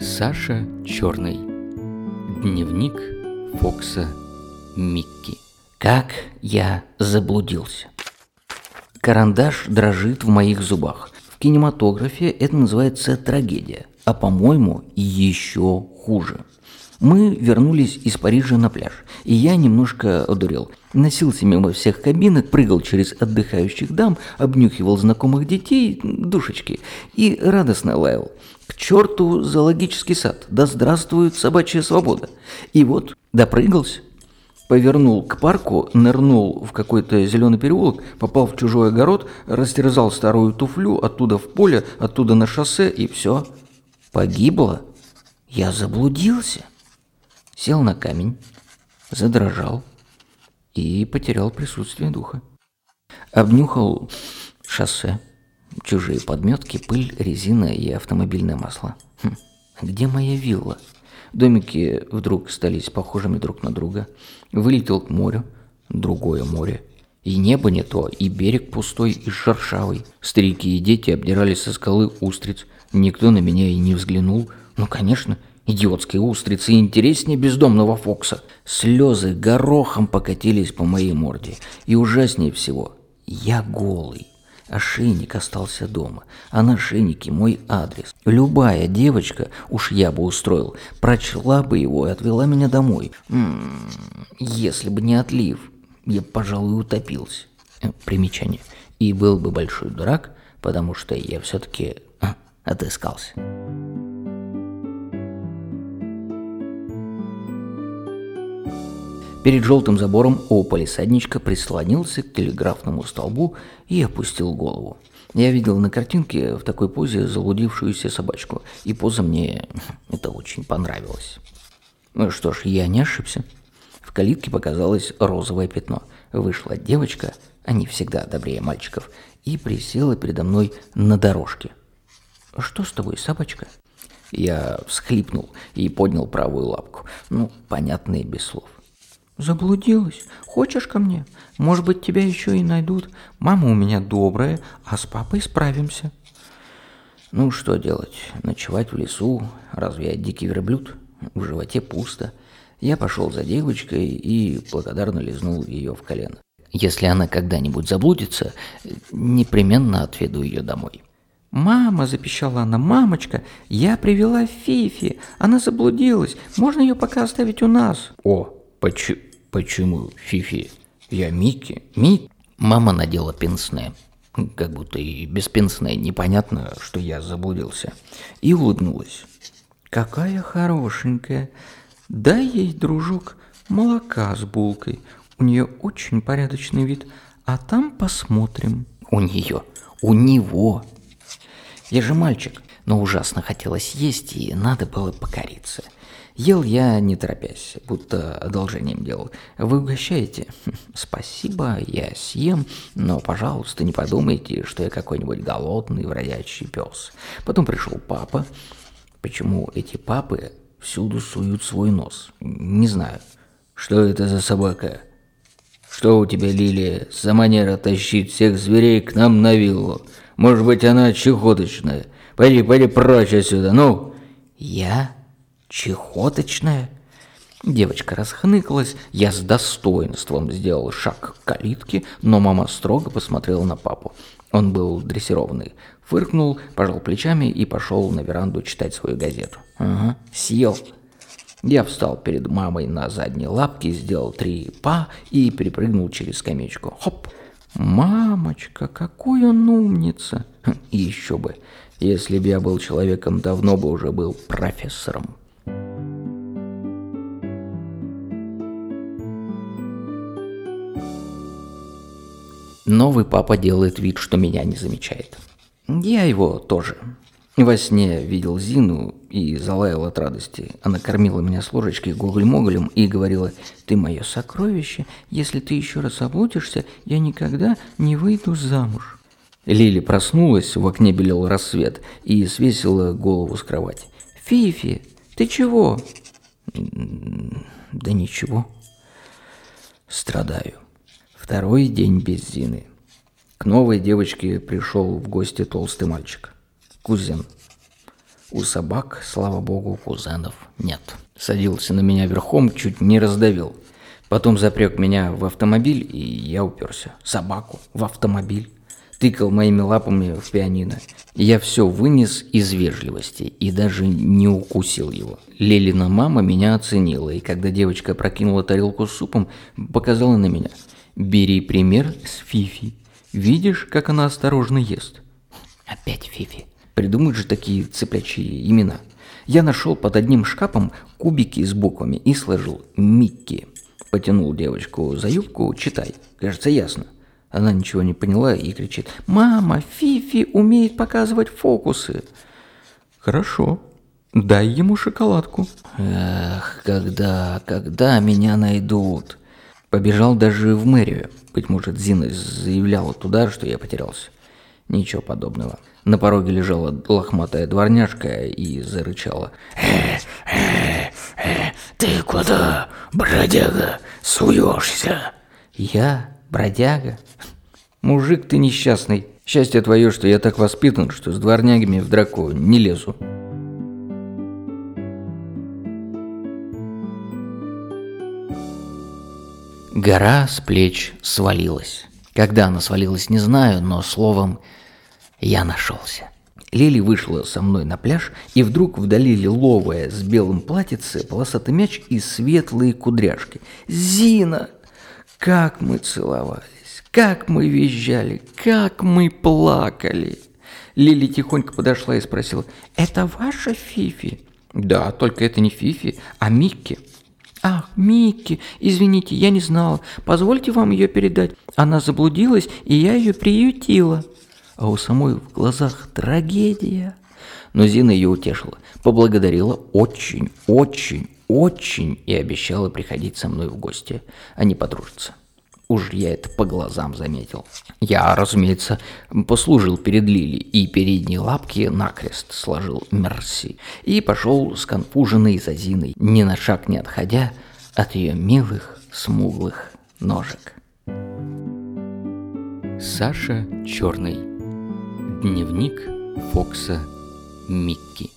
Саша Черный. Дневник Фокса Микки. Как я заблудился. Карандаш дрожит в моих зубах. В кинематографе это называется трагедия, а по-моему еще хуже. Мы вернулись из Парижа на пляж, и я немножко одурел. Носился мимо всех кабинок, прыгал через отдыхающих дам, обнюхивал знакомых детей, душечки, и радостно лаял. К черту зоологический сад, да здравствует собачья свобода. И вот допрыгался, повернул к парку, нырнул в какой-то зеленый переулок, попал в чужой огород, растерзал старую туфлю, оттуда в поле, оттуда на шоссе, и все. Погибло. Я заблудился. Сел на камень, задрожал и потерял присутствие духа. Обнюхал шоссе, чужие подметки, пыль, резина и автомобильное масло. Хм, где моя вилла? Домики вдруг стались похожими друг на друга. Вылетел к морю, другое море. И небо не то, и берег пустой и шершавый. Старики и дети обдирали со скалы устриц. Никто на меня и не взглянул. Ну, конечно, идиотские устрицы интереснее бездомного Фокса. Слезы горохом покатились по моей морде. И ужаснее всего, я голый. Ошейник остался дома, а на ошейнике мой адрес. Любая девочка, уж я бы устроил, прочла бы его и отвела меня домой. М -м, если бы не отлив, я, пожалуй, утопился. Э, примечание. И был бы большой дурак, потому что я все-таки а, отыскался. Перед желтым забором полисадничка прислонился к телеграфному столбу и опустил голову. Я видел на картинке в такой позе заблудившуюся собачку, и поза мне это очень понравилась. Ну что ж, я не ошибся. В калитке показалось розовое пятно. Вышла девочка, они всегда добрее мальчиков, и присела передо мной на дорожке. «Что с тобой, собачка?» Я всхлипнул и поднял правую лапку. Ну, понятно и без слов. Заблудилась. Хочешь ко мне? Может быть, тебя еще и найдут. Мама у меня добрая, а с папой справимся. Ну, что делать? Ночевать в лесу? Разве я дикий верблюд? В животе пусто. Я пошел за девочкой и благодарно лизнул ее в колено. Если она когда-нибудь заблудится, непременно отведу ее домой. «Мама!» – запищала она. «Мамочка, я привела Фифи. Она заблудилась. Можно ее пока оставить у нас?» «О, Поч почему, Фифи? Я Микки. Мик? Мама надела пенсне. Как будто и без пенсне непонятно, что я заблудился. И улыбнулась. Какая хорошенькая. Дай ей, дружок, молока с булкой. У нее очень порядочный вид. А там посмотрим. У нее. У него. Я же мальчик, но ужасно хотелось есть, и надо было покориться. Ел я не торопясь, будто одолжением делал. Вы угощаете? Спасибо, я съем, но, пожалуйста, не подумайте, что я какой-нибудь голодный бродячий пес. Потом пришел папа. Почему эти папы всюду суют свой нос? Не знаю. Что это за собака? Что у тебя, Лилия, за манера тащить всех зверей к нам на виллу? Может быть, она чехоточная? Пойди, пойди прочь отсюда, ну!» «Я?» Чехоточная. Девочка расхныкалась, я с достоинством сделал шаг к калитке, но мама строго посмотрела на папу. Он был дрессированный, фыркнул, пожал плечами и пошел на веранду читать свою газету. Ага, съел. Я встал перед мамой на задние лапки, сделал три па и перепрыгнул через скамеечку. Хоп! Мамочка, какой он умница! Хм, и еще бы, если бы я был человеком, давно бы уже был профессором. Новый папа делает вид, что меня не замечает. Я его тоже. Во сне видел Зину и залаял от радости. Она кормила меня с ложечки гоголь-моголем и говорила, «Ты мое сокровище, если ты еще раз облудишься, я никогда не выйду замуж». Лили проснулась, в окне белел рассвет и свесила голову с кровати. «Фифи, ты чего?» «Да ничего. Страдаю». Второй день без Зины. К новой девочке пришел в гости толстый мальчик. Кузен. У собак, слава богу, кузенов нет. Садился на меня верхом, чуть не раздавил. Потом запрек меня в автомобиль, и я уперся. Собаку в автомобиль. Тыкал моими лапами в пианино. Я все вынес из вежливости и даже не укусил его. Лелина мама меня оценила, и когда девочка прокинула тарелку с супом, показала на меня. «Бери пример с Фифи. Видишь, как она осторожно ест?» Опять Фифи. Придумают же такие цыплячьи имена. Я нашел под одним шкафом кубики с буквами и сложил «Микки». Потянул девочку за юбку, читай. Кажется, ясно. Она ничего не поняла и кричит «Мама, Фифи умеет показывать фокусы». «Хорошо, дай ему шоколадку». Эх, когда, когда меня найдут? Побежал даже в мэрию. Быть может, Зина заявляла туда, что я потерялся. Ничего подобного. На пороге лежала лохматая дворняжка и зарычала. «Э, э, э, «Ты куда, бродяга, суешься?» «Я? Бродяга? Мужик ты несчастный. Счастье твое, что я так воспитан, что с дворнягами в драку не лезу». Гора с плеч свалилась. Когда она свалилась, не знаю, но словом я нашелся. Лили вышла со мной на пляж, и вдруг вдали лиловая с белым платьице, полосатый мяч и светлые кудряшки. «Зина! Как мы целовались! Как мы визжали! Как мы плакали!» Лили тихонько подошла и спросила, «Это ваша Фифи?» «Да, только это не Фифи, а Микки». «Ах, Микки, извините, я не знала. Позвольте вам ее передать. Она заблудилась, и я ее приютила». А у самой в глазах трагедия. Но Зина ее утешила, поблагодарила очень, очень, очень и обещала приходить со мной в гости, а не подружиться. Уж я это по глазам заметил. Я, разумеется, послужил перед Лили и передние лапки накрест сложил «мерси» и пошел с конфуженной за Зиной, ни на шаг не отходя от ее милых смуглых ножек. Саша Черный. Дневник Фокса Микки.